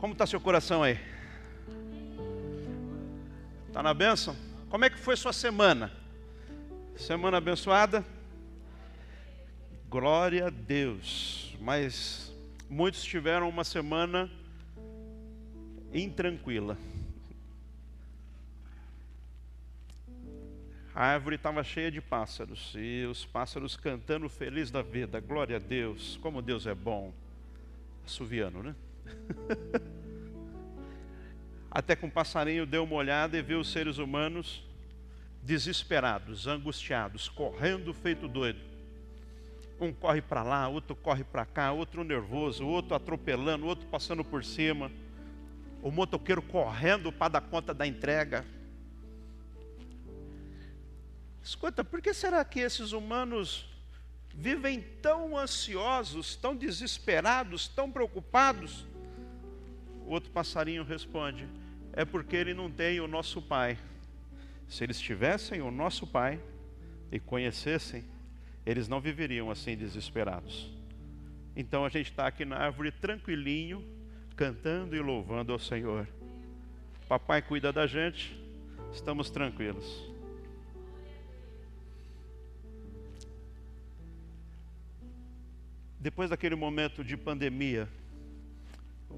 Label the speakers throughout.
Speaker 1: Como está seu coração aí? Está na bênção? Como é que foi sua semana? Semana abençoada? Glória a Deus. Mas muitos tiveram uma semana intranquila. A árvore estava cheia de pássaros e os pássaros cantando feliz da vida. Glória a Deus, como Deus é bom. Assoviano, né? Até que um passarinho deu uma olhada e viu os seres humanos desesperados, angustiados, correndo feito doido. Um corre para lá, outro corre para cá, outro nervoso, outro atropelando, outro passando por cima. O motoqueiro correndo para dar conta da entrega. Escuta, por que será que esses humanos vivem tão ansiosos, tão desesperados, tão preocupados? O outro passarinho responde: é porque ele não tem o nosso Pai. Se eles tivessem o nosso Pai e conhecessem, eles não viveriam assim desesperados. Então a gente está aqui na árvore tranquilinho, cantando e louvando ao Senhor. Papai cuida da gente, estamos tranquilos. Depois daquele momento de pandemia,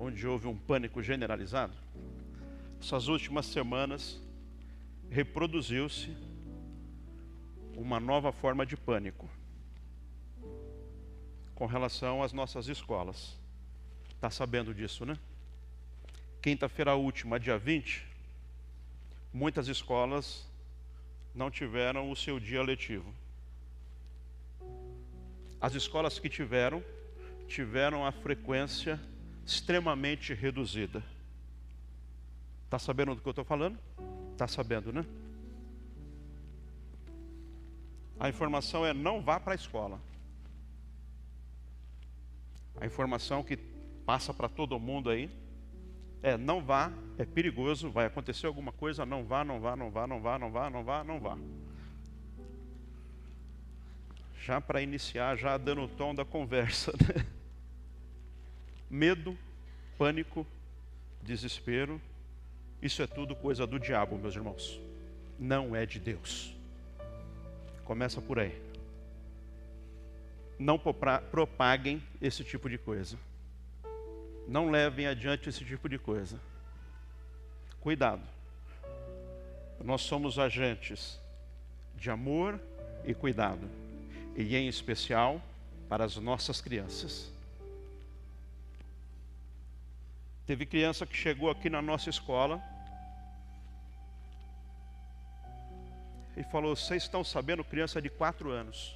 Speaker 1: onde houve um pânico generalizado, essas últimas semanas reproduziu-se uma nova forma de pânico com relação às nossas escolas. Está sabendo disso, né? Quinta-feira última, dia 20, muitas escolas não tiveram o seu dia letivo. As escolas que tiveram, tiveram a frequência extremamente reduzida. Está sabendo do que eu estou falando? Está sabendo, né? A informação é não vá para a escola. A informação que passa para todo mundo aí é não vá, é perigoso, vai acontecer alguma coisa, não vá, não vá, não vá, não vá, não vá, não vá, não vá já para iniciar, já dando o tom da conversa. Né? Medo, pânico, desespero, isso é tudo coisa do diabo, meus irmãos. Não é de Deus. Começa por aí. Não propaguem esse tipo de coisa. Não levem adiante esse tipo de coisa. Cuidado. Nós somos agentes de amor e cuidado e em especial para as nossas crianças. Teve criança que chegou aqui na nossa escola e falou: Vocês estão sabendo, criança de quatro anos,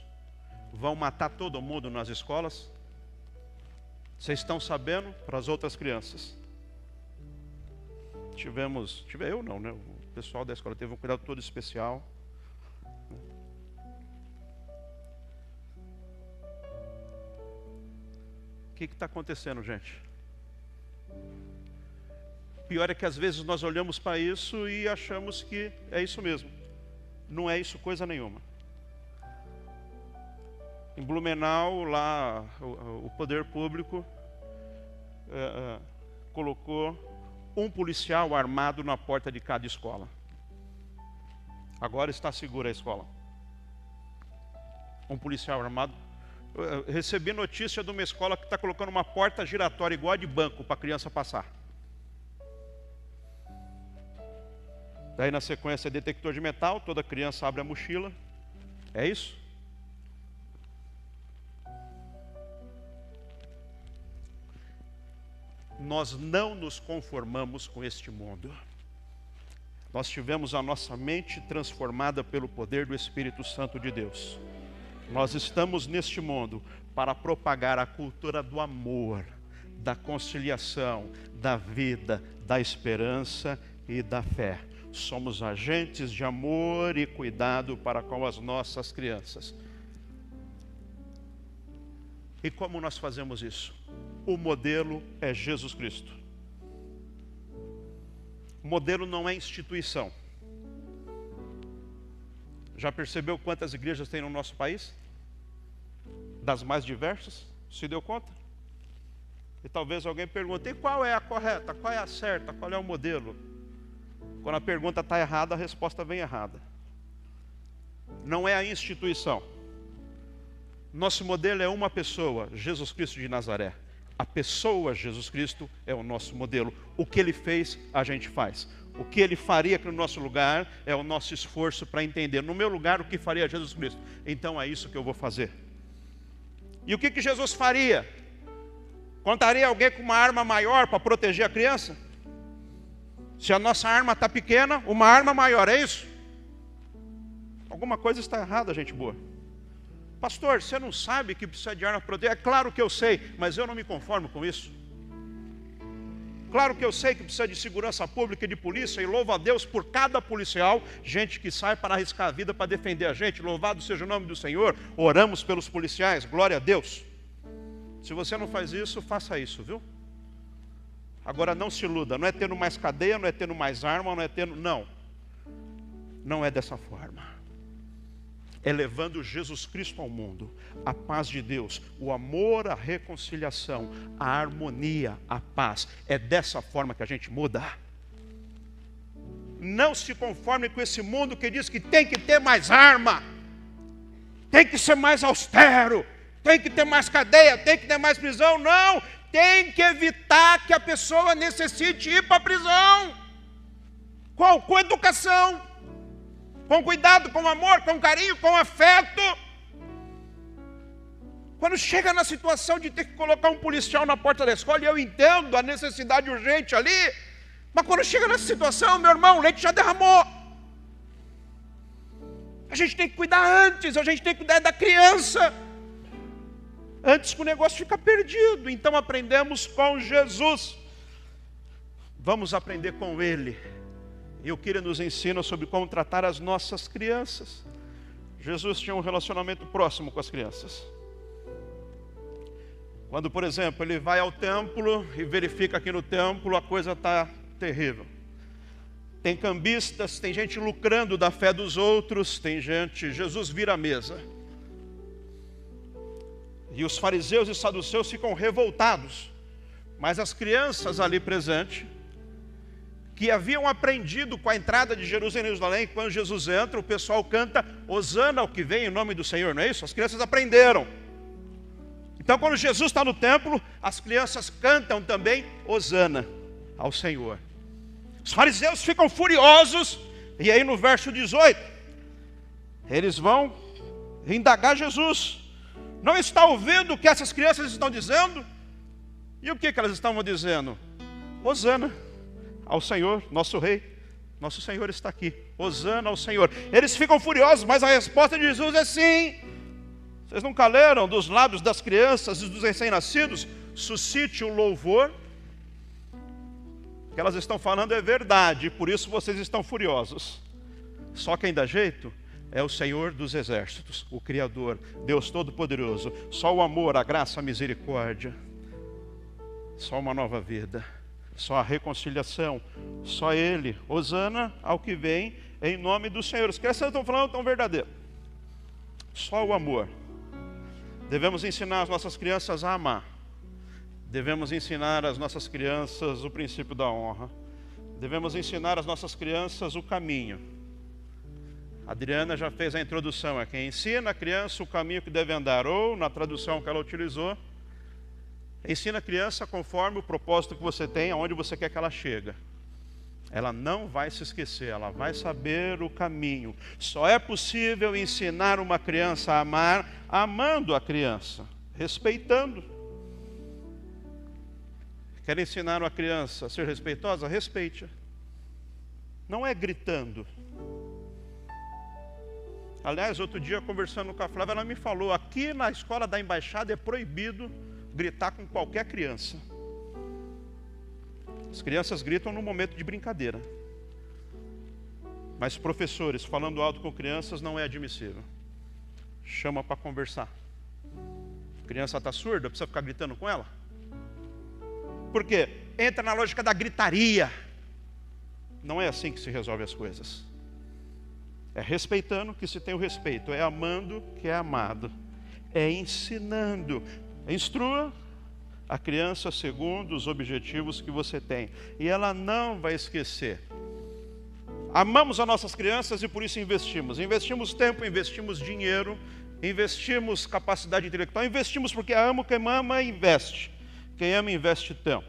Speaker 1: vão matar todo mundo nas escolas? Vocês estão sabendo para as outras crianças? Tivemos, tive eu não, né? O pessoal da escola teve um cuidado todo especial. O que está acontecendo, gente? Pior é que às vezes nós olhamos para isso e achamos que é isso mesmo. Não é isso coisa nenhuma. Em Blumenau, lá, o, poder público é, é, colocou um policial armado na porta de cada escola. Agora está segura a escola. Um policial armado recebi notícia de uma escola que está colocando uma porta giratória igual a de banco para a criança passar. Daí na sequência detector de metal, toda criança abre a mochila. É isso? Nós não nos conformamos com este mundo. Nós tivemos a nossa mente transformada pelo poder do Espírito Santo de Deus. Nós estamos neste mundo para propagar a cultura do amor, da conciliação, da vida, da esperança e da fé. Somos agentes de amor e cuidado para com as nossas crianças. E como nós fazemos isso? O modelo é Jesus Cristo. O modelo não é instituição. Já percebeu quantas igrejas tem no nosso país? Das mais diversas? Se deu conta? E talvez alguém pergunte: e qual é a correta? Qual é a certa? Qual é o modelo? Quando a pergunta está errada, a resposta vem errada. Não é a instituição. Nosso modelo é uma pessoa, Jesus Cristo de Nazaré. A pessoa Jesus Cristo é o nosso modelo. O que ele fez, a gente faz. O que ele faria no nosso lugar é o nosso esforço para entender. No meu lugar, o que faria Jesus Cristo? Então é isso que eu vou fazer. E o que, que Jesus faria? Contaria alguém com uma arma maior para proteger a criança? Se a nossa arma está pequena, uma arma maior, é isso? Alguma coisa está errada, gente boa. Pastor, você não sabe que precisa de arma para proteger? É claro que eu sei, mas eu não me conformo com isso. Claro que eu sei que precisa de segurança pública e de polícia, e louvo a Deus por cada policial, gente que sai para arriscar a vida para defender a gente. Louvado seja o nome do Senhor. Oramos pelos policiais, glória a Deus. Se você não faz isso, faça isso, viu? Agora não se iluda, não é tendo mais cadeia, não é tendo mais arma, não é tendo. Não. Não é dessa forma. É levando Jesus Cristo ao mundo, a paz de Deus, o amor, a reconciliação, a harmonia, a paz. É dessa forma que a gente muda. Não se conforme com esse mundo que diz que tem que ter mais arma, tem que ser mais austero, tem que ter mais cadeia, tem que ter mais prisão. Não, tem que evitar que a pessoa necessite ir para a prisão. Qual? Com educação, com cuidado, com amor, com carinho, com afeto. Quando chega na situação de ter que colocar um policial na porta da escola, eu entendo a necessidade urgente ali, mas quando chega nessa situação, meu irmão, o leite já derramou. A gente tem que cuidar antes, a gente tem que cuidar da criança antes que o negócio fique perdido. Então aprendemos com Jesus. Vamos aprender com Ele. E o Ele nos ensina sobre como tratar as nossas crianças. Jesus tinha um relacionamento próximo com as crianças. Quando, por exemplo, ele vai ao templo e verifica que no templo a coisa está terrível. Tem cambistas, tem gente lucrando da fé dos outros, tem gente. Jesus vira a mesa. E os fariseus e saduceus ficam revoltados. Mas as crianças ali presentes, que haviam aprendido com a entrada de Jerusalém, Jerusalém, quando Jesus entra, o pessoal canta Osana ao que vem em nome do Senhor, não é isso? As crianças aprenderam. Então, quando Jesus está no templo, as crianças cantam também Osana ao Senhor. Os fariseus ficam furiosos, e aí no verso 18, eles vão indagar Jesus. Não está ouvindo o que essas crianças estão dizendo? E o que, que elas estavam dizendo? Osana ao Senhor, nosso Rei. Nosso Senhor está aqui. Osana ao Senhor. Eles ficam furiosos, mas a resposta de Jesus é sim. Vocês nunca leram dos lábios das crianças e dos recém-nascidos? Suscite o louvor. O que elas estão falando é verdade, por isso vocês estão furiosos. Só quem dá jeito é o Senhor dos exércitos, o Criador, Deus Todo-Poderoso. Só o amor, a graça, a misericórdia. Só uma nova vida. Só a reconciliação. Só Ele. Osana ao que vem em nome do Senhor. Os crianças estão falando tão verdadeiro. Só o amor. Devemos ensinar as nossas crianças a amar. Devemos ensinar às nossas crianças o princípio da honra. Devemos ensinar às nossas crianças o caminho Adriana já fez a introdução aqui. Ensina a criança o caminho que deve andar, ou na tradução que ela utilizou, ensina a criança conforme o propósito que você tem, aonde você quer que ela chegue. Ela não vai se esquecer, ela vai saber o caminho. Só é possível ensinar uma criança a amar amando a criança, respeitando. Quer ensinar uma criança a ser respeitosa? Respeite. Não é gritando. Aliás, outro dia, conversando com a Flávia, ela me falou: aqui na escola da embaixada é proibido gritar com qualquer criança. As crianças gritam no momento de brincadeira. Mas professores falando alto com crianças não é admissível. Chama para conversar. A criança está surda, precisa ficar gritando com ela? Por quê? Entra na lógica da gritaria. Não é assim que se resolve as coisas. É respeitando que se tem o respeito, é amando que é amado, é ensinando. Instrua a criança segundo os objetivos que você tem. E ela não vai esquecer. Amamos as nossas crianças e por isso investimos. Investimos tempo, investimos dinheiro, investimos capacidade intelectual, investimos porque amo quem ama investe. Quem ama investe tempo.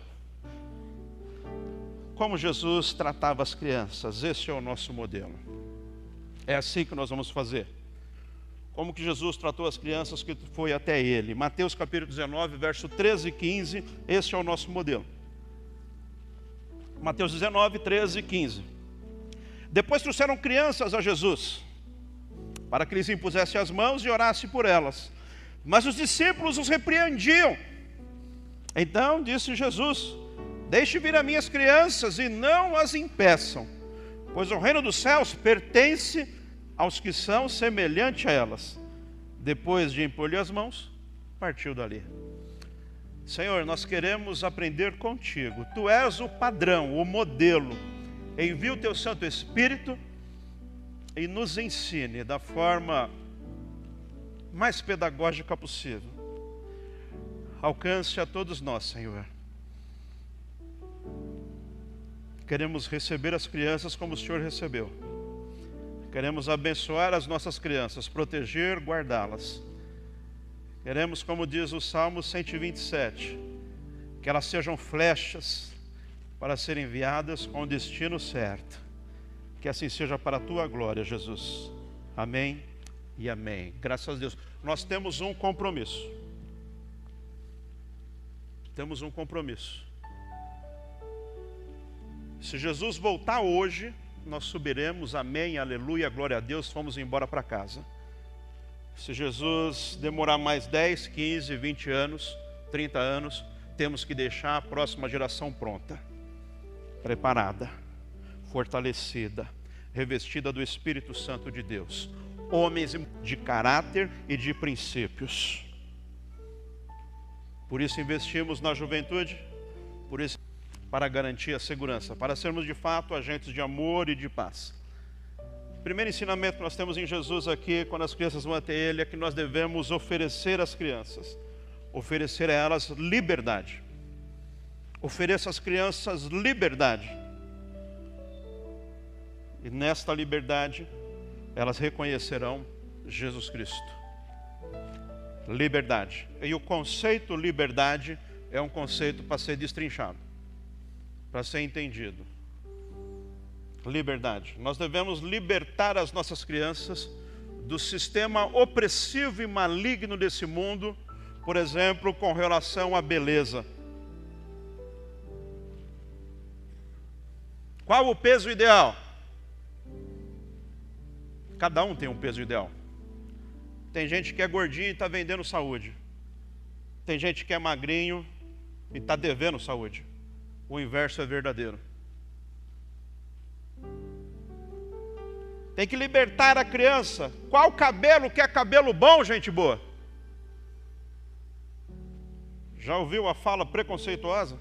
Speaker 1: Como Jesus tratava as crianças, esse é o nosso modelo. É assim que nós vamos fazer. Como que Jesus tratou as crianças que foi até ele. Mateus capítulo 19, verso 13 e 15, esse é o nosso modelo. Mateus 19, 13 e 15. Depois trouxeram crianças a Jesus, para que lhes impusesse as mãos e orasse por elas. Mas os discípulos os repreendiam. Então disse Jesus: Deixe vir a minhas crianças e não as impeçam, pois o reino dos céus pertence aos que são semelhantes a elas. Depois de impor-lhe as mãos, partiu dali. Senhor, nós queremos aprender contigo. Tu és o padrão, o modelo envie o teu Santo Espírito e nos ensine da forma mais pedagógica possível. Alcance a todos nós, Senhor. Queremos receber as crianças como o Senhor recebeu. Queremos abençoar as nossas crianças, proteger, guardá-las. Queremos, como diz o Salmo 127, que elas sejam flechas para serem enviadas com o destino certo. Que assim seja para a tua glória, Jesus. Amém e amém. Graças a Deus. Nós temos um compromisso. Temos um compromisso. Se Jesus voltar hoje, nós subiremos, amém, aleluia, glória a Deus, fomos embora para casa. Se Jesus demorar mais 10, 15, 20 anos, 30 anos, temos que deixar a próxima geração pronta preparada, fortalecida, revestida do Espírito Santo de Deus, homens de caráter e de princípios. Por isso investimos na juventude, por isso para garantir a segurança, para sermos de fato agentes de amor e de paz. O primeiro ensinamento que nós temos em Jesus aqui, quando as crianças vão até Ele, é que nós devemos oferecer às crianças, oferecer a elas liberdade. Ofereça às crianças liberdade. E nesta liberdade, elas reconhecerão Jesus Cristo. Liberdade. E o conceito liberdade é um conceito para ser destrinchado, para ser entendido. Liberdade. Nós devemos libertar as nossas crianças do sistema opressivo e maligno desse mundo, por exemplo, com relação à beleza Qual o peso ideal? Cada um tem um peso ideal. Tem gente que é gordinho e está vendendo saúde. Tem gente que é magrinho e está devendo saúde. O inverso é verdadeiro. Tem que libertar a criança. Qual cabelo que é cabelo bom, gente boa? Já ouviu a fala preconceituosa?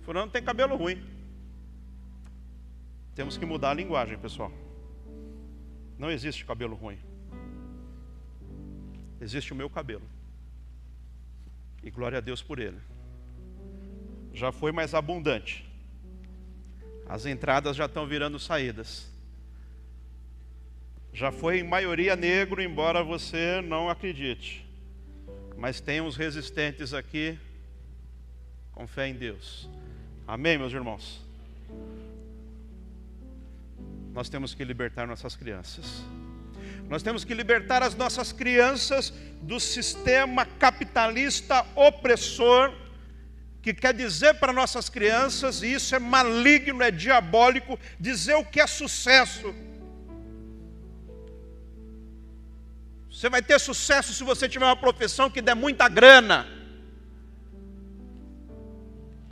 Speaker 1: Fulano tem cabelo ruim. Temos que mudar a linguagem, pessoal. Não existe cabelo ruim. Existe o meu cabelo. E glória a Deus por ele. Já foi mais abundante. As entradas já estão virando saídas. Já foi em maioria negro, embora você não acredite. Mas tem uns resistentes aqui com fé em Deus. Amém, meus irmãos? nós temos que libertar nossas crianças. Nós temos que libertar as nossas crianças do sistema capitalista opressor, que quer dizer para nossas crianças, e isso é maligno, é diabólico, dizer o que é sucesso. Você vai ter sucesso se você tiver uma profissão que der muita grana.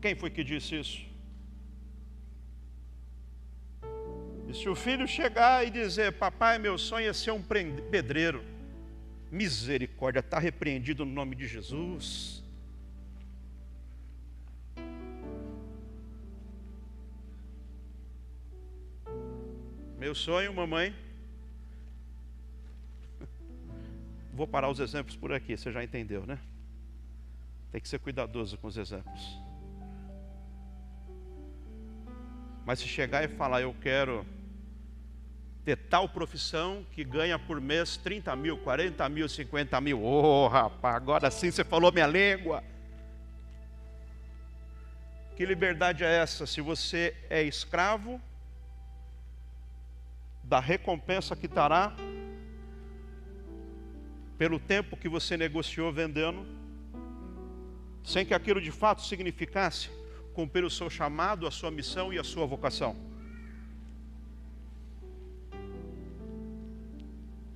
Speaker 1: Quem foi que disse isso? E se o filho chegar e dizer, papai, meu sonho é ser um pedreiro, misericórdia, está repreendido no nome de Jesus. Meu sonho, mamãe. Vou parar os exemplos por aqui, você já entendeu, né? Tem que ser cuidadoso com os exemplos. Mas se chegar e falar, eu quero ter tal profissão que ganha por mês 30 mil, 40 mil, 50 mil. Ô oh, rapaz, agora sim você falou minha língua. Que liberdade é essa se você é escravo da recompensa que estará pelo tempo que você negociou vendendo, sem que aquilo de fato significasse cumprir o seu chamado, a sua missão e a sua vocação?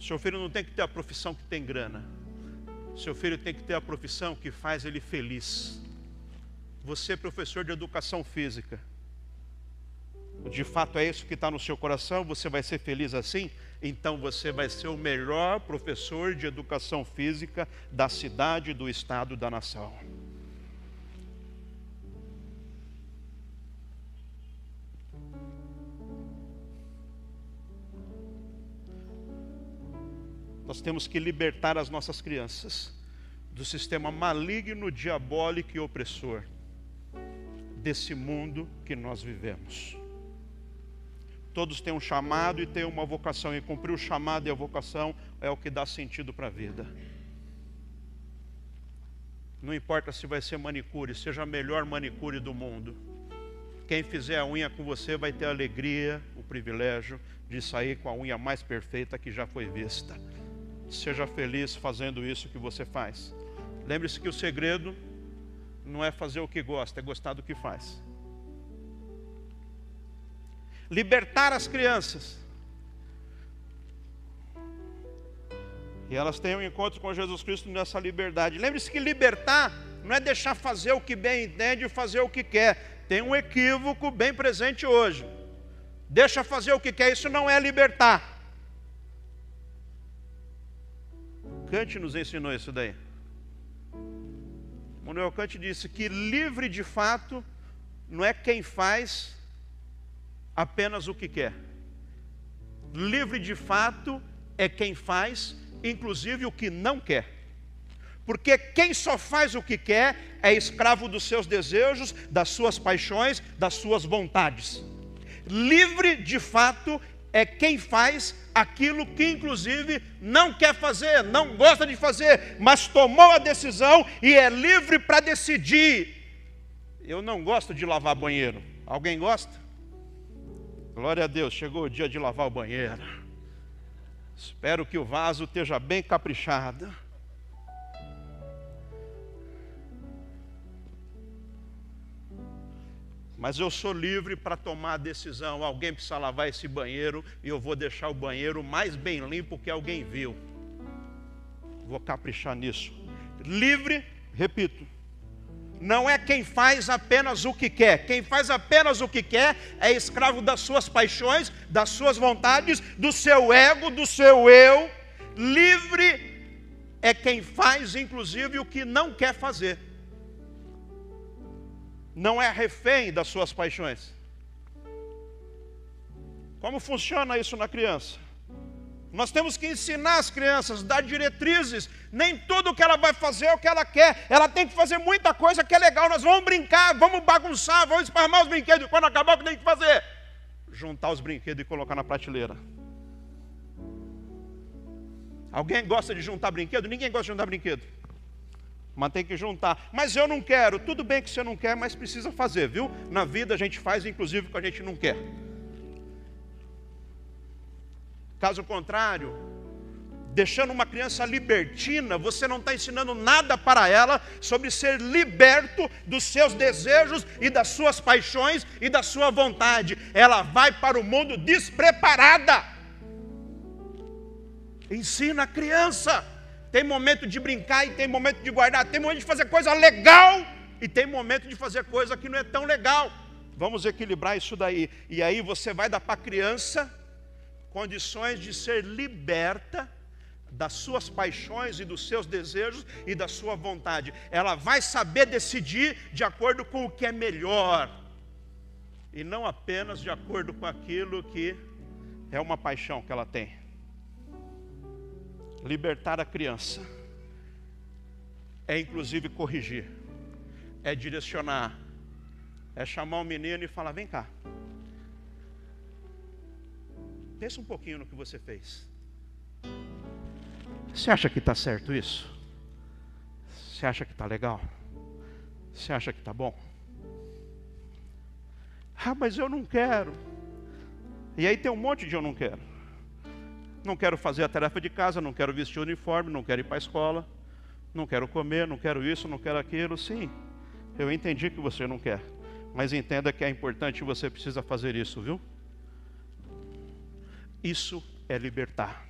Speaker 1: Seu filho não tem que ter a profissão que tem grana. Seu filho tem que ter a profissão que faz ele feliz. Você, é professor de educação física, de fato é isso que está no seu coração, você vai ser feliz assim? Então você vai ser o melhor professor de educação física da cidade, do estado, da nação. Nós temos que libertar as nossas crianças do sistema maligno, diabólico e opressor desse mundo que nós vivemos. Todos têm um chamado e têm uma vocação, e cumprir o chamado e a vocação é o que dá sentido para a vida. Não importa se vai ser manicure, seja a melhor manicure do mundo. Quem fizer a unha com você vai ter a alegria, o privilégio de sair com a unha mais perfeita que já foi vista. Seja feliz fazendo isso que você faz. Lembre-se que o segredo não é fazer o que gosta, é gostar do que faz. Libertar as crianças. E elas têm um encontro com Jesus Cristo nessa liberdade. Lembre-se que libertar não é deixar fazer o que bem entende e fazer o que quer. Tem um equívoco bem presente hoje. Deixa fazer o que quer, isso não é libertar. Kant nos ensinou isso daí. Manuel Kant disse que livre de fato não é quem faz apenas o que quer. Livre de fato é quem faz, inclusive o que não quer. Porque quem só faz o que quer é escravo dos seus desejos, das suas paixões, das suas vontades. Livre de fato é quem faz aquilo que, inclusive, não quer fazer, não gosta de fazer, mas tomou a decisão e é livre para decidir. Eu não gosto de lavar banheiro. Alguém gosta? Glória a Deus, chegou o dia de lavar o banheiro. Espero que o vaso esteja bem caprichado. Mas eu sou livre para tomar a decisão. Alguém precisa lavar esse banheiro e eu vou deixar o banheiro mais bem limpo que alguém viu. Vou caprichar nisso. Livre, repito, não é quem faz apenas o que quer. Quem faz apenas o que quer é escravo das suas paixões, das suas vontades, do seu ego, do seu eu. Livre é quem faz, inclusive, o que não quer fazer não é refém das suas paixões. Como funciona isso na criança? Nós temos que ensinar as crianças, dar diretrizes. Nem tudo que ela vai fazer é o que ela quer. Ela tem que fazer muita coisa que é legal. Nós vamos brincar, vamos bagunçar, vamos esparmar os brinquedos. Quando acabar, o que tem que fazer? Juntar os brinquedos e colocar na prateleira. Alguém gosta de juntar brinquedo? Ninguém gosta de juntar brinquedo mas tem que juntar. Mas eu não quero. Tudo bem que você não quer, mas precisa fazer, viu? Na vida a gente faz, inclusive, o que a gente não quer. Caso contrário, deixando uma criança libertina, você não está ensinando nada para ela sobre ser liberto dos seus desejos e das suas paixões e da sua vontade. Ela vai para o mundo despreparada. Ensina a criança tem momento de brincar e tem momento de guardar, tem momento de fazer coisa legal e tem momento de fazer coisa que não é tão legal. Vamos equilibrar isso daí. E aí você vai dar para a criança condições de ser liberta das suas paixões e dos seus desejos e da sua vontade. Ela vai saber decidir de acordo com o que é melhor e não apenas de acordo com aquilo que é uma paixão que ela tem libertar a criança é inclusive corrigir. é direcionar, é chamar o menino e falar: vem cá. Pensa um pouquinho no que você fez. Você acha que está certo isso? Você acha que está legal? Você acha que está bom? Ah, mas eu não quero. E aí tem um monte de eu não quero. Não quero fazer a tarefa de casa, não quero vestir o uniforme, não quero ir para a escola, não quero comer, não quero isso, não quero aquilo. Sim, eu entendi que você não quer. Mas entenda que é importante e você precisa fazer isso, viu? Isso é libertar.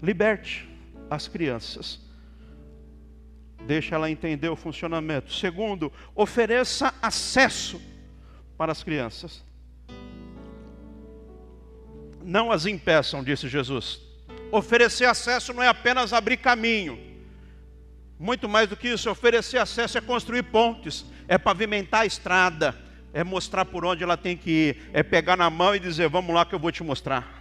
Speaker 1: Liberte as crianças. Deixa ela entender o funcionamento. Segundo, ofereça acesso para as crianças. Não as impeçam, disse Jesus. Oferecer acesso não é apenas abrir caminho. Muito mais do que isso, oferecer acesso é construir pontes, é pavimentar a estrada, é mostrar por onde ela tem que ir, é pegar na mão e dizer: Vamos lá que eu vou te mostrar.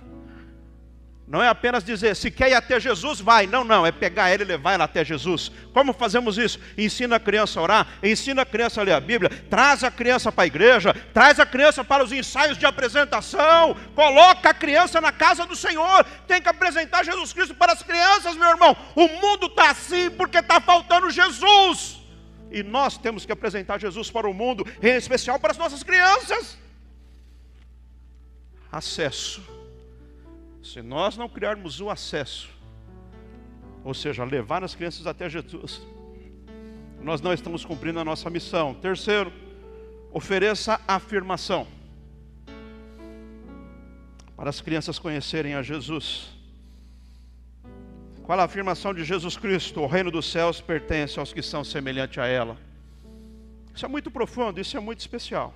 Speaker 1: Não é apenas dizer, se quer ir até Jesus, vai. Não, não, é pegar ela e levar ela até Jesus. Como fazemos isso? Ensina a criança a orar, ensina a criança a ler a Bíblia, traz a criança para a igreja, traz a criança para os ensaios de apresentação, coloca a criança na casa do Senhor. Tem que apresentar Jesus Cristo para as crianças, meu irmão. O mundo está assim porque está faltando Jesus. E nós temos que apresentar Jesus para o mundo, em especial para as nossas crianças. Acesso se nós não criarmos o acesso, ou seja, levar as crianças até Jesus, nós não estamos cumprindo a nossa missão. Terceiro, ofereça afirmação para as crianças conhecerem a Jesus. Qual a afirmação de Jesus Cristo? O reino dos céus pertence aos que são semelhantes a ela. Isso é muito profundo, isso é muito especial.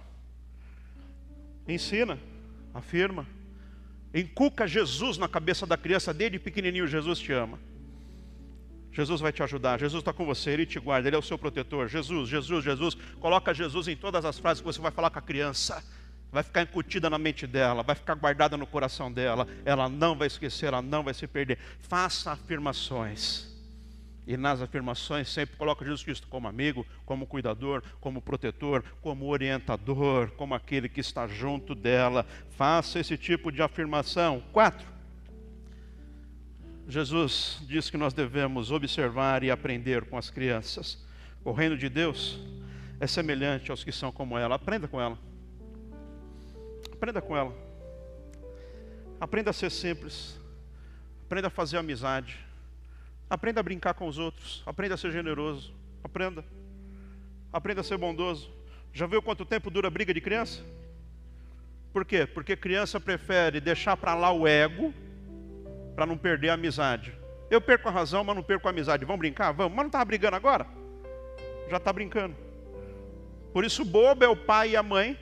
Speaker 1: Ensina, afirma, Encuca Jesus na cabeça da criança, desde pequenininho, Jesus te ama. Jesus vai te ajudar, Jesus está com você, Ele te guarda, Ele é o seu protetor. Jesus, Jesus, Jesus. Coloca Jesus em todas as frases que você vai falar com a criança. Vai ficar incutida na mente dela, vai ficar guardada no coração dela. Ela não vai esquecer, ela não vai se perder. Faça afirmações. E nas afirmações sempre coloca Jesus Cristo como amigo, como cuidador, como protetor, como orientador, como aquele que está junto dela. Faça esse tipo de afirmação. Quatro. Jesus diz que nós devemos observar e aprender com as crianças. O reino de Deus é semelhante aos que são como ela. Aprenda com ela. Aprenda com ela. Aprenda a ser simples. Aprenda a fazer amizade Aprenda a brincar com os outros. Aprenda a ser generoso. Aprenda. Aprenda a ser bondoso. Já viu quanto tempo dura a briga de criança? Por quê? Porque criança prefere deixar para lá o ego para não perder a amizade. Eu perco a razão, mas não perco a amizade. Vamos brincar? Vamos. Mas não estava brigando agora? Já está brincando. Por isso, bobo é o pai e a mãe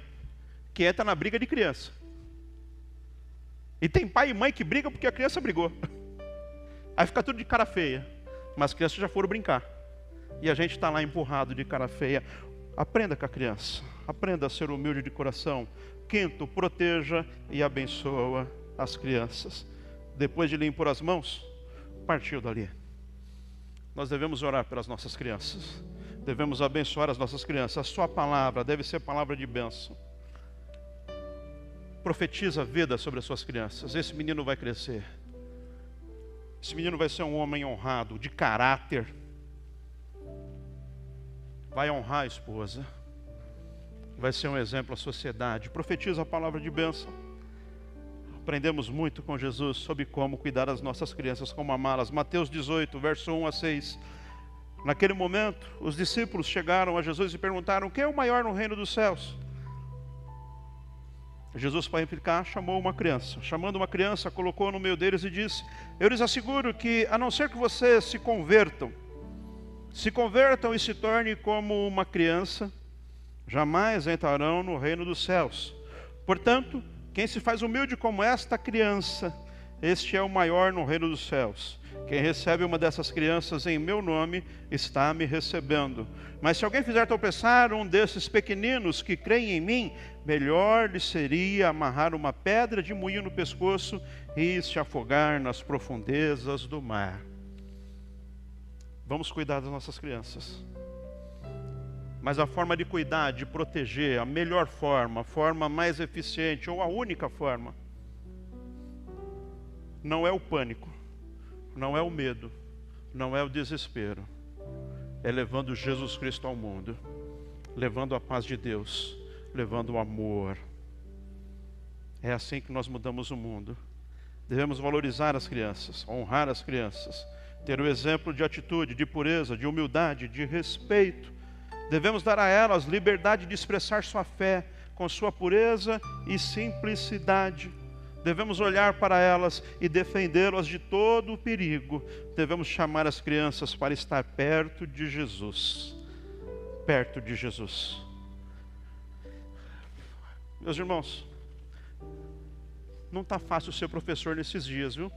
Speaker 1: que entra na briga de criança. E tem pai e mãe que brigam porque a criança brigou. Aí fica tudo de cara feia. Mas as crianças já foram brincar. E a gente está lá empurrado de cara feia. Aprenda com a criança. Aprenda a ser humilde de coração. Quinto, proteja e abençoa as crianças. Depois de lhe impor as mãos, partiu dali. Nós devemos orar pelas nossas crianças. Devemos abençoar as nossas crianças. A sua palavra deve ser palavra de bênção. Profetiza a vida sobre as suas crianças. Esse menino vai crescer esse menino vai ser um homem honrado, de caráter. Vai honrar a esposa. Vai ser um exemplo à sociedade. Profetiza a palavra de bênção. Aprendemos muito com Jesus sobre como cuidar das nossas crianças, como amá-las. Mateus 18, verso 1 a 6. Naquele momento, os discípulos chegaram a Jesus e perguntaram: Quem é o maior no reino dos céus? Jesus, para implicar, chamou uma criança. Chamando uma criança, colocou no meio deles e disse: Eu lhes asseguro que, a não ser que vocês se convertam, se convertam e se tornem como uma criança, jamais entrarão no reino dos céus. Portanto, quem se faz humilde como esta criança, este é o maior no reino dos céus. Quem recebe uma dessas crianças em meu nome está me recebendo. Mas se alguém fizer tropeçar um desses pequeninos que creem em mim, melhor lhe seria amarrar uma pedra de moinho no pescoço e se afogar nas profundezas do mar. Vamos cuidar das nossas crianças. Mas a forma de cuidar, de proteger, a melhor forma, a forma mais eficiente ou a única forma, não é o pânico, não é o medo, não é o desespero, é levando Jesus Cristo ao mundo, levando a paz de Deus, levando o amor. É assim que nós mudamos o mundo. Devemos valorizar as crianças, honrar as crianças, ter o exemplo de atitude, de pureza, de humildade, de respeito. Devemos dar a elas liberdade de expressar sua fé com sua pureza e simplicidade. Devemos olhar para elas e defendê-las de todo o perigo. Devemos chamar as crianças para estar perto de Jesus. Perto de Jesus. Meus irmãos, não está fácil ser professor nesses dias, viu?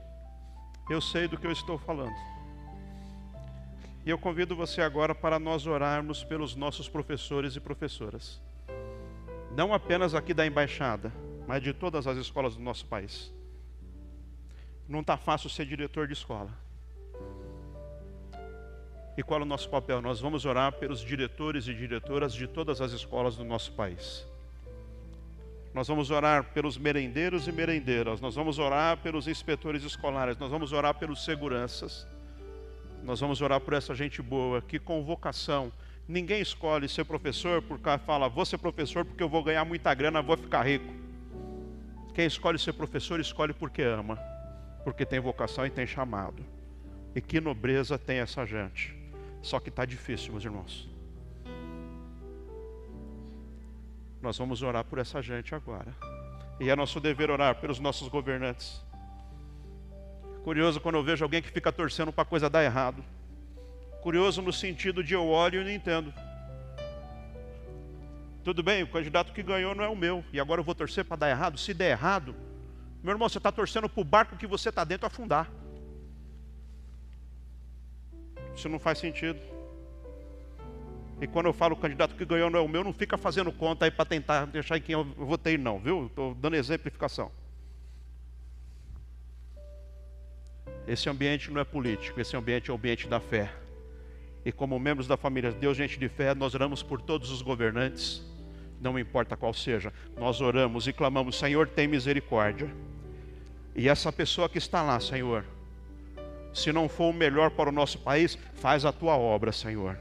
Speaker 1: Eu sei do que eu estou falando. E eu convido você agora para nós orarmos pelos nossos professores e professoras. Não apenas aqui da embaixada, mas de todas as escolas do nosso país. Não está fácil ser diretor de escola. E qual é o nosso papel? Nós vamos orar pelos diretores e diretoras de todas as escolas do nosso país. Nós vamos orar pelos merendeiros e merendeiras, nós vamos orar pelos inspetores escolares, nós vamos orar pelos seguranças, nós vamos orar por essa gente boa, que convocação. Ninguém escolhe ser professor porque fala, vou ser professor porque eu vou ganhar muita grana, vou ficar rico. Quem escolhe ser professor, escolhe porque ama, porque tem vocação e tem chamado. E que nobreza tem essa gente. Só que está difícil, meus irmãos. Nós vamos orar por essa gente agora. E é nosso dever orar pelos nossos governantes. Curioso quando eu vejo alguém que fica torcendo para a coisa dar errado. Curioso no sentido de eu olho e não entendo. Tudo bem, o candidato que ganhou não é o meu. E agora eu vou torcer para dar errado? Se der errado, meu irmão, você está torcendo para o barco que você está dentro afundar. Isso não faz sentido. E quando eu falo o candidato que ganhou não é o meu, não fica fazendo conta aí para tentar deixar em quem eu votei, não, viu? Estou dando exemplificação. Esse ambiente não é político, esse ambiente é o ambiente da fé. E como membros da família de Deus, gente de fé, nós oramos por todos os governantes, não importa qual seja, nós oramos e clamamos: Senhor, tem misericórdia. E essa pessoa que está lá, Senhor, se não for o melhor para o nosso país, faz a tua obra, Senhor.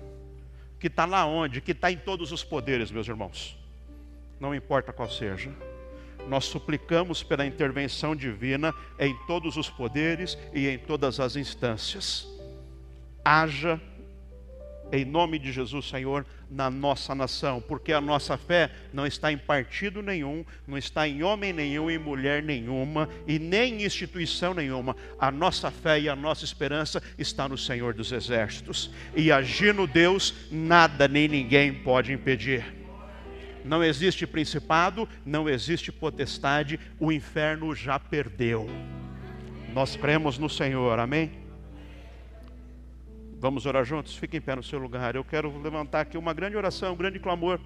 Speaker 1: Que está lá onde? Que está em todos os poderes, meus irmãos. Não importa qual seja. Nós suplicamos pela intervenção divina em todos os poderes e em todas as instâncias. Haja em nome de Jesus, Senhor, na nossa nação, porque a nossa fé não está em partido nenhum, não está em homem nenhum e mulher nenhuma, e nem em instituição nenhuma. A nossa fé e a nossa esperança está no Senhor dos Exércitos. E agindo Deus, nada nem ninguém pode impedir. Não existe principado, não existe potestade, o inferno já perdeu. Nós cremos no Senhor, amém? Vamos orar juntos? Fique em pé no seu lugar. Eu quero levantar aqui uma grande oração, um grande clamor.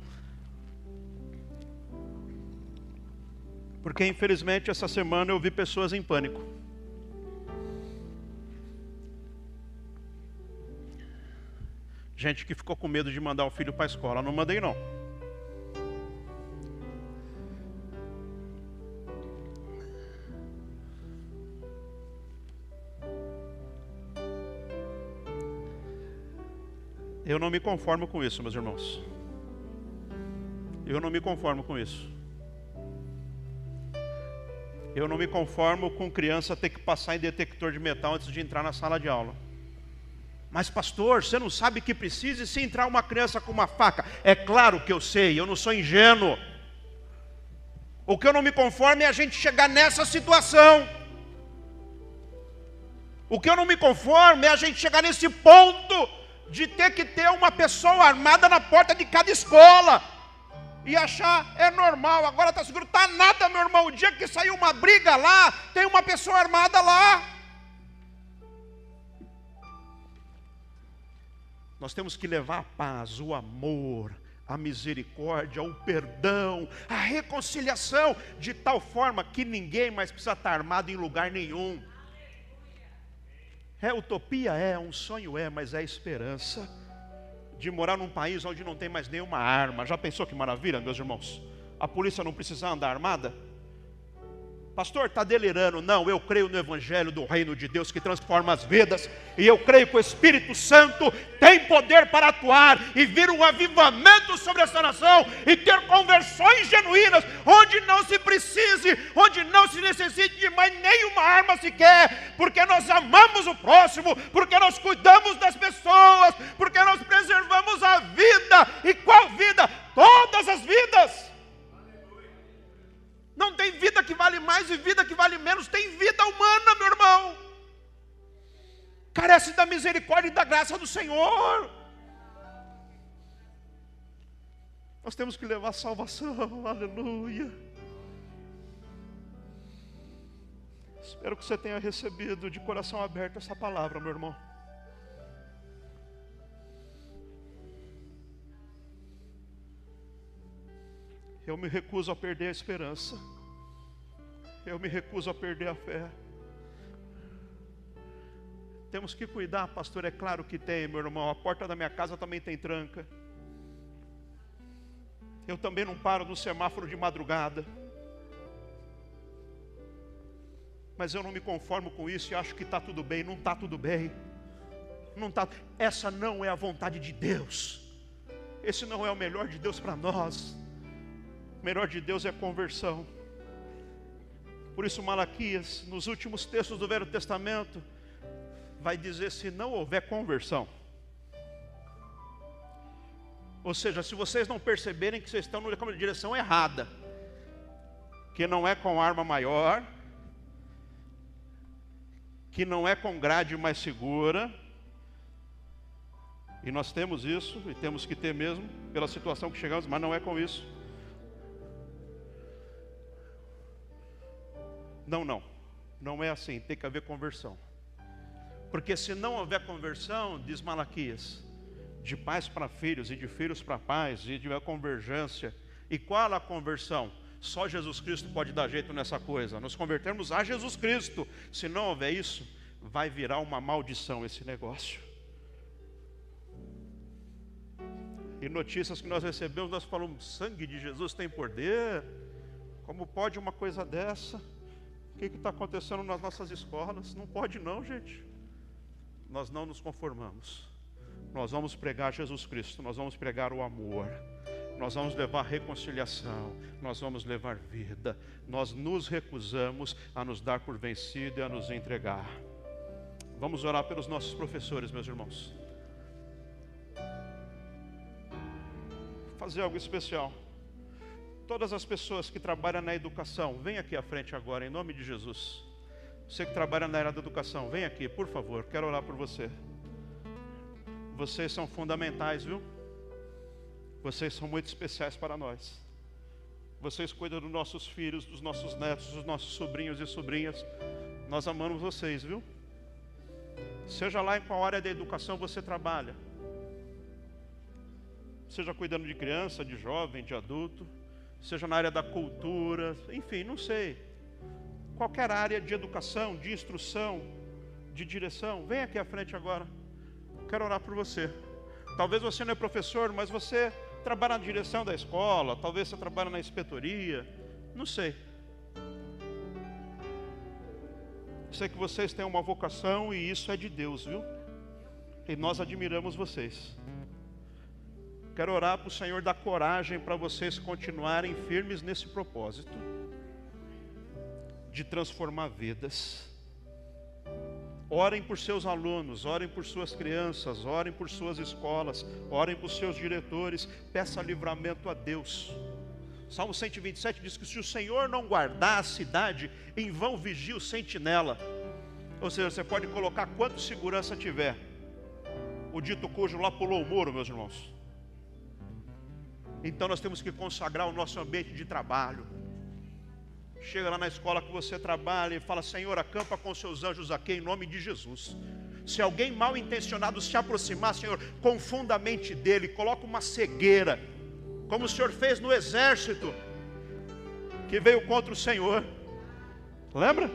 Speaker 1: Porque infelizmente essa semana eu vi pessoas em pânico. Gente que ficou com medo de mandar o filho para a escola. Não mandei não. Eu não me conformo com isso, meus irmãos. Eu não me conformo com isso. Eu não me conformo com criança ter que passar em detector de metal antes de entrar na sala de aula. Mas, pastor, você não sabe que precisa se entrar uma criança com uma faca? É claro que eu sei, eu não sou ingênuo. O que eu não me conformo é a gente chegar nessa situação. O que eu não me conformo é a gente chegar nesse ponto de ter que ter uma pessoa armada na porta de cada escola e achar é normal, agora está seguro, está nada, meu irmão. O dia que saiu uma briga lá, tem uma pessoa armada lá. Nós temos que levar a paz, o amor, a misericórdia, o perdão, a reconciliação, de tal forma que ninguém mais precisa estar armado em lugar nenhum. É utopia? É, um sonho é, mas é esperança. de morar num país onde não tem mais nenhuma arma. Já pensou que maravilha, meus irmãos? A polícia não precisa andar armada? Pastor, está delirando. Não, eu creio no Evangelho do Reino de Deus que transforma as vidas. E eu creio que o Espírito Santo tem poder para atuar e vir um avivamento sobre essa nação e ter conversões genuínas, onde não se precise, onde não se necessite de mais nenhuma arma sequer, porque nós amamos o próximo, porque nós cuidamos das pessoas, porque nós preservamos a vida. E qual vida? Todas as vidas. Não tem vida que vale mais e vida que vale menos, tem vida humana, meu irmão. Carece da misericórdia e da graça do Senhor. Nós temos que levar salvação, aleluia. Espero que você tenha recebido de coração aberto essa palavra, meu irmão. Eu me recuso a perder a esperança. Eu me recuso a perder a fé. Temos que cuidar, pastor. É claro que tem, meu irmão. A porta da minha casa também tem tranca. Eu também não paro no semáforo de madrugada. Mas eu não me conformo com isso e acho que está tudo bem. Não está tudo bem. Não tá. Essa não é a vontade de Deus. Esse não é o melhor de Deus para nós melhor de Deus é conversão. Por isso, Malaquias, nos últimos textos do Velho Testamento, vai dizer: se não houver conversão, ou seja, se vocês não perceberem que vocês estão na direção errada, que não é com arma maior, que não é com grade mais segura, e nós temos isso, e temos que ter mesmo, pela situação que chegamos, mas não é com isso. Não, não. Não é assim, tem que haver conversão. Porque se não houver conversão, diz Malaquias, de pais para filhos e de filhos para pais, e de convergência. E qual a conversão? Só Jesus Cristo pode dar jeito nessa coisa. Nos convertermos a Jesus Cristo. Se não houver isso, vai virar uma maldição esse negócio. E notícias que nós recebemos, nós falamos: sangue de Jesus tem poder. Como pode uma coisa dessa? O que está acontecendo nas nossas escolas? Não pode, não, gente. Nós não nos conformamos. Nós vamos pregar Jesus Cristo, nós vamos pregar o amor, nós vamos levar reconciliação, nós vamos levar vida. Nós nos recusamos a nos dar por vencido e a nos entregar. Vamos orar pelos nossos professores, meus irmãos. Fazer algo especial. Todas as pessoas que trabalham na educação, vem aqui à frente agora, em nome de Jesus. Você que trabalha na área da educação, vem aqui, por favor, quero orar por você. Vocês são fundamentais, viu? Vocês são muito especiais para nós. Vocês cuidam dos nossos filhos, dos nossos netos, dos nossos sobrinhos e sobrinhas. Nós amamos vocês, viu? Seja lá em qual área da educação você trabalha. Seja cuidando de criança, de jovem, de adulto seja na área da cultura, enfim, não sei. Qualquer área de educação, de instrução, de direção, vem aqui à frente agora. Quero orar por você. Talvez você não é professor, mas você trabalha na direção da escola, talvez você trabalha na inspetoria, não sei. Sei que vocês têm uma vocação e isso é de Deus, viu? E nós admiramos vocês. Quero orar para o Senhor dar coragem para vocês continuarem firmes nesse propósito de transformar vidas. Orem por seus alunos, orem por suas crianças, orem por suas escolas, orem por seus diretores, peça livramento a Deus. Salmo 127 diz que se o Senhor não guardar a cidade, em vão vigia o sentinela. Ou seja, você pode colocar quanto segurança tiver. O dito cujo lá pulou o muro, meus irmãos. Então nós temos que consagrar o nosso ambiente de trabalho. Chega lá na escola que você trabalha e fala: Senhor, acampa com seus anjos aqui em nome de Jesus. Se alguém mal intencionado se aproximar, Senhor, confunda a mente dele, coloca uma cegueira, como o Senhor fez no exército que veio contra o Senhor. Lembra?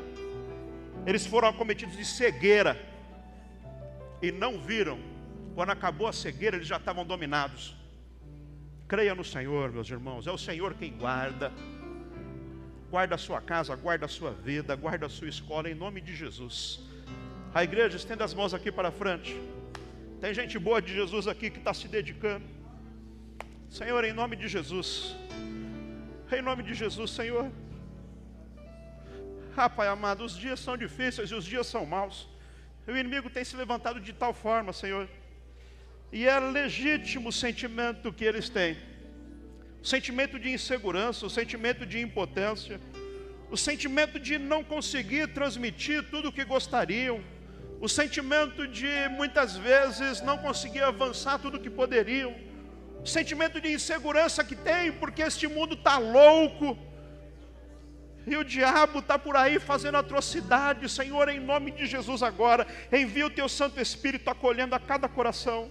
Speaker 1: Eles foram acometidos de cegueira e não viram Quando acabou a cegueira, eles já estavam dominados. Creia no Senhor, meus irmãos. É o Senhor quem guarda. Guarda a sua casa, guarda a sua vida, guarda a sua escola, em nome de Jesus. A igreja, estenda as mãos aqui para frente. Tem gente boa de Jesus aqui que está se dedicando. Senhor, em nome de Jesus. Em nome de Jesus, Senhor. Ah, Pai amado, os dias são difíceis e os dias são maus. O inimigo tem se levantado de tal forma, Senhor e é legítimo o sentimento que eles têm. O sentimento de insegurança, o sentimento de impotência, o sentimento de não conseguir transmitir tudo o que gostariam, o sentimento de muitas vezes não conseguir avançar tudo o que poderiam, o sentimento de insegurança que tem, porque este mundo está louco, e o diabo está por aí fazendo atrocidade, Senhor, em nome de Jesus agora, envia o teu Santo Espírito acolhendo a cada coração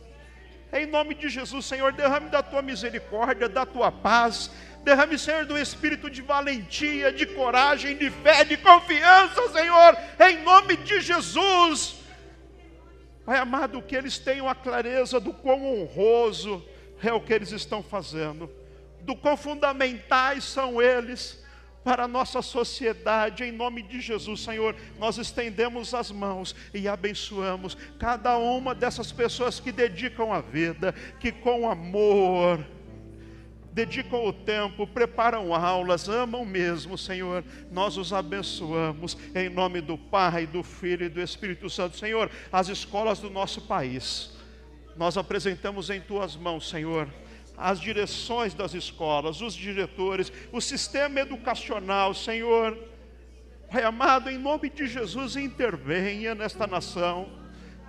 Speaker 1: em nome de Jesus, Senhor, derrame da tua misericórdia, da tua paz. Derrame, Senhor, do espírito de valentia, de coragem, de fé, de confiança, Senhor, em nome de Jesus. Pai amado, que eles tenham a clareza do quão honroso é o que eles estão fazendo, do quão fundamentais são eles para a nossa sociedade, em nome de Jesus, Senhor, nós estendemos as mãos e abençoamos cada uma dessas pessoas que dedicam a vida, que com amor, dedicam o tempo, preparam aulas, amam mesmo, Senhor. Nós os abençoamos em nome do Pai, do Filho e do Espírito Santo. Senhor, as escolas do nosso país, nós apresentamos em tuas mãos, Senhor as direções das escolas, os diretores, o sistema educacional, Senhor. Pai amado, em nome de Jesus, intervenha nesta nação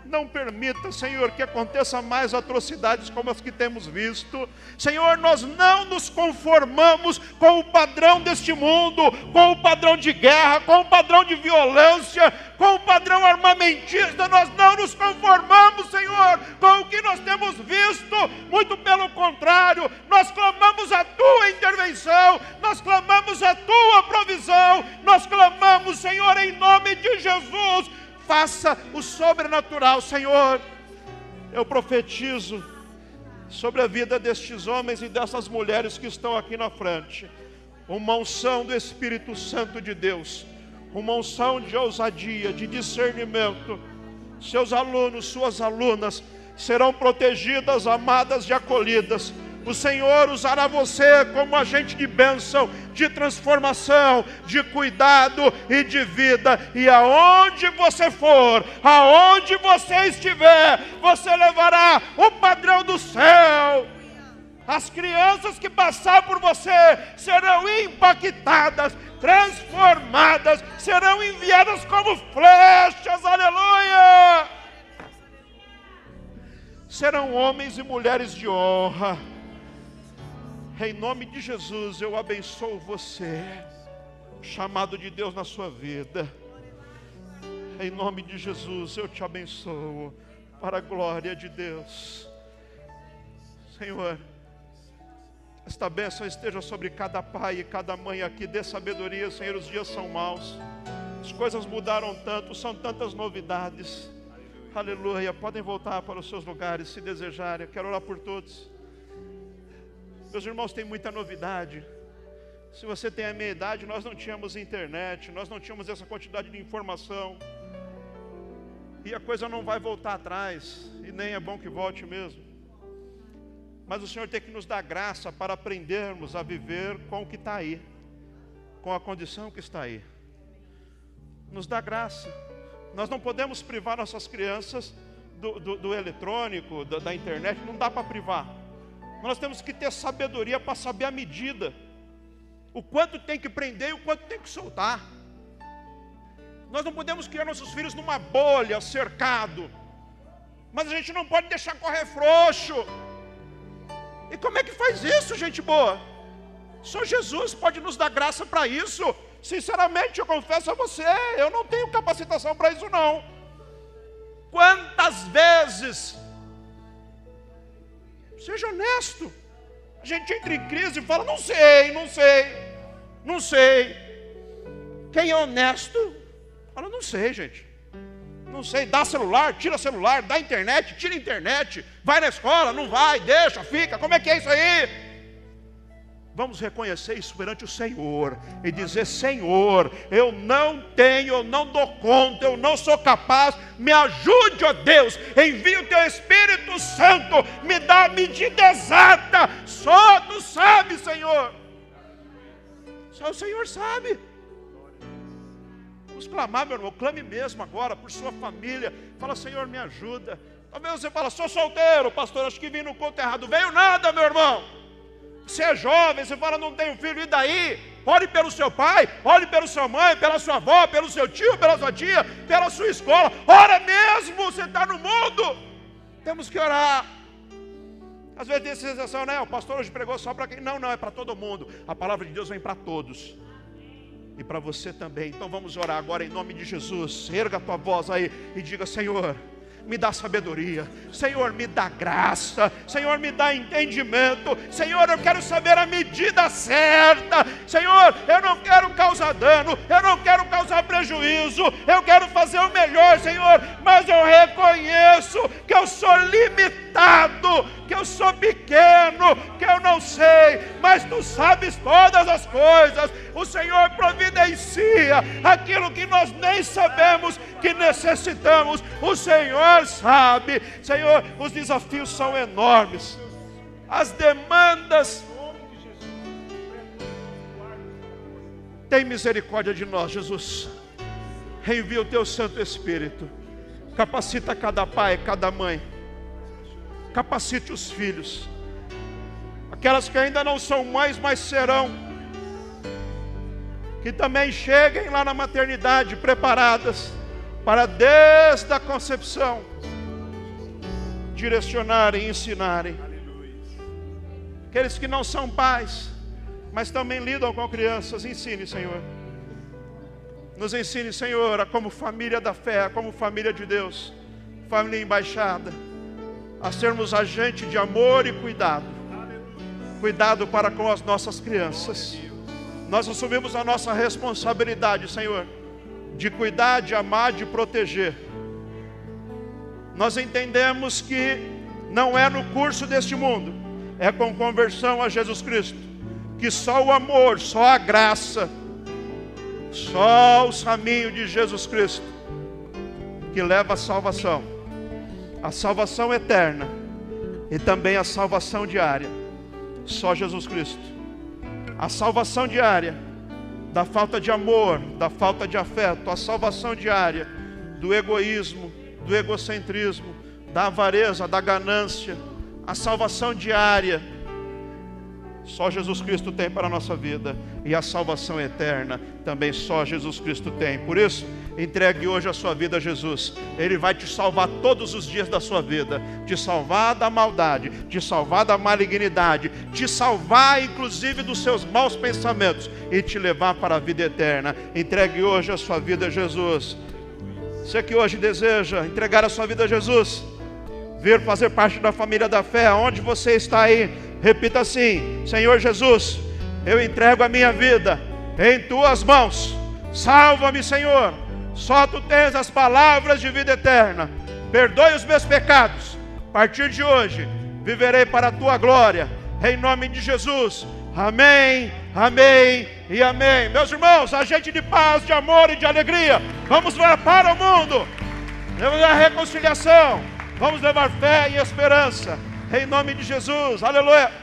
Speaker 1: não permita, Senhor, que aconteça mais atrocidades como as que temos visto. Senhor, nós não nos conformamos com o padrão deste mundo, com o padrão de guerra, com o padrão de violência, com o padrão armamentista. Nós não nos conformamos, Senhor, com o que nós temos visto. Muito pelo contrário, nós clamamos a tua intervenção, nós clamamos a tua provisão, nós clamamos, Senhor, em nome de Jesus faça o sobrenatural, Senhor. Eu profetizo sobre a vida destes homens e dessas mulheres que estão aqui na frente, uma unção do Espírito Santo de Deus, uma unção de ousadia, de discernimento. Seus alunos, suas alunas serão protegidas, amadas e acolhidas o Senhor usará você como agente de bênção, de transformação, de cuidado e de vida. E aonde você for, aonde você estiver, você levará o padrão do céu. As crianças que passar por você serão impactadas, transformadas, serão enviadas como flechas, aleluia! Serão homens e mulheres de honra em nome de Jesus, eu abençoo você, chamado de Deus na sua vida. Em nome de Jesus, eu te abençoo, para a glória de Deus. Senhor, esta bênção esteja sobre cada pai e cada mãe aqui, dê sabedoria, Senhor. Os dias são maus, as coisas mudaram tanto, são tantas novidades. Aleluia. Podem voltar para os seus lugares se desejarem. Quero orar por todos. Meus irmãos, tem muita novidade. Se você tem a minha idade, nós não tínhamos internet, nós não tínhamos essa quantidade de informação. E a coisa não vai voltar atrás, e nem é bom que volte mesmo. Mas o Senhor tem que nos dar graça para aprendermos a viver com o que está aí, com a condição que está aí. Nos dá graça. Nós não podemos privar nossas crianças do, do, do eletrônico, da, da internet, não dá para privar. Nós temos que ter sabedoria para saber a medida. O quanto tem que prender e o quanto tem que soltar. Nós não podemos criar nossos filhos numa bolha, cercado. Mas a gente não pode deixar correr frouxo. E como é que faz isso, gente boa? Só Jesus pode nos dar graça para isso. Sinceramente, eu confesso a você, eu não tenho capacitação para isso não. Quantas vezes Seja honesto. A gente entra em crise e fala: não sei, não sei, não sei. Quem é honesto, fala: não sei, gente. Não sei, dá celular, tira celular, dá internet, tira internet, vai na escola, não vai, deixa, fica, como é que é isso aí? Vamos reconhecer isso perante o Senhor e dizer: Senhor, eu não tenho, eu não dou conta, eu não sou capaz, me ajude, ó Deus, envia o teu Espírito Santo, me dá a medida exata, só tu sabe, Senhor. Só o Senhor sabe. Vamos clamar, meu irmão, clame mesmo agora por sua família. Fala, Senhor, me ajuda. Talvez você fala, sou solteiro, pastor, acho que vim no conto errado. Veio nada, meu irmão. Você é jovem, você fala, não tenho filho, e daí? Ore pelo seu pai, ore pela sua mãe, pela sua avó, pelo seu tio, pela sua tia, pela sua escola. Ora mesmo, você está no mundo. Temos que orar. Às vezes tem essa sensação, né? O pastor hoje pregou só para quem. Não, não, é para todo mundo. A palavra de Deus vem para todos. E para você também. Então vamos orar agora em nome de Jesus. Erga a tua voz aí e diga: Senhor me dá sabedoria, Senhor, me dá graça, Senhor, me dá entendimento, Senhor, eu quero saber a medida certa, Senhor, eu não quero causar dano, eu não quero causar prejuízo, eu quero fazer o melhor, Senhor, mas eu reconheço que eu sou limitado, que eu sou pequeno, que eu não sei, mas tu sabes todas as coisas, o Senhor providencia aquilo que nós nem sabemos que necessitamos, o Senhor Senhor sabe, Senhor, os desafios são enormes, as demandas. Tem misericórdia de nós, Jesus. Reenvia o teu Santo Espírito. Capacita cada pai, cada mãe. Capacite os filhos. Aquelas que ainda não são mães, mas serão. Que também cheguem lá na maternidade preparadas para desde a concepção direcionarem e ensinarem. Aqueles que não são pais, mas também lidam com crianças, ensine, Senhor. Nos ensine, Senhor, a como família da fé, como família de Deus, família embaixada, a sermos agente de amor e cuidado. Cuidado para com as nossas crianças. Nós assumimos a nossa responsabilidade, Senhor de cuidar, de amar, de proteger. Nós entendemos que não é no curso deste mundo, é com conversão a Jesus Cristo, que só o amor, só a graça, só o caminho de Jesus Cristo que leva à salvação, a salvação eterna e também a salvação diária. Só Jesus Cristo. A salvação diária da falta de amor, da falta de afeto, a salvação diária do egoísmo, do egocentrismo, da avareza, da ganância, a salvação diária. Só Jesus Cristo tem para a nossa vida e a salvação eterna também só Jesus Cristo tem. Por isso, Entregue hoje a sua vida a Jesus. Ele vai te salvar todos os dias da sua vida, te salvar da maldade, te salvar da malignidade, te salvar inclusive dos seus maus pensamentos e te levar para a vida eterna. Entregue hoje a sua vida a Jesus. Você que hoje deseja entregar a sua vida a Jesus, vir fazer parte da família da fé, onde você está aí, repita assim: Senhor Jesus, eu entrego a minha vida em tuas mãos. Salva-me, Senhor só tu tens as palavras de vida eterna. Perdoe os meus pecados. A partir de hoje, viverei para a tua glória. Em nome de Jesus. Amém, amém e amém. Meus irmãos, a gente de paz, de amor e de alegria. Vamos levar para o mundo. Vamos a reconciliação. Vamos levar fé e esperança. Em nome de Jesus. Aleluia.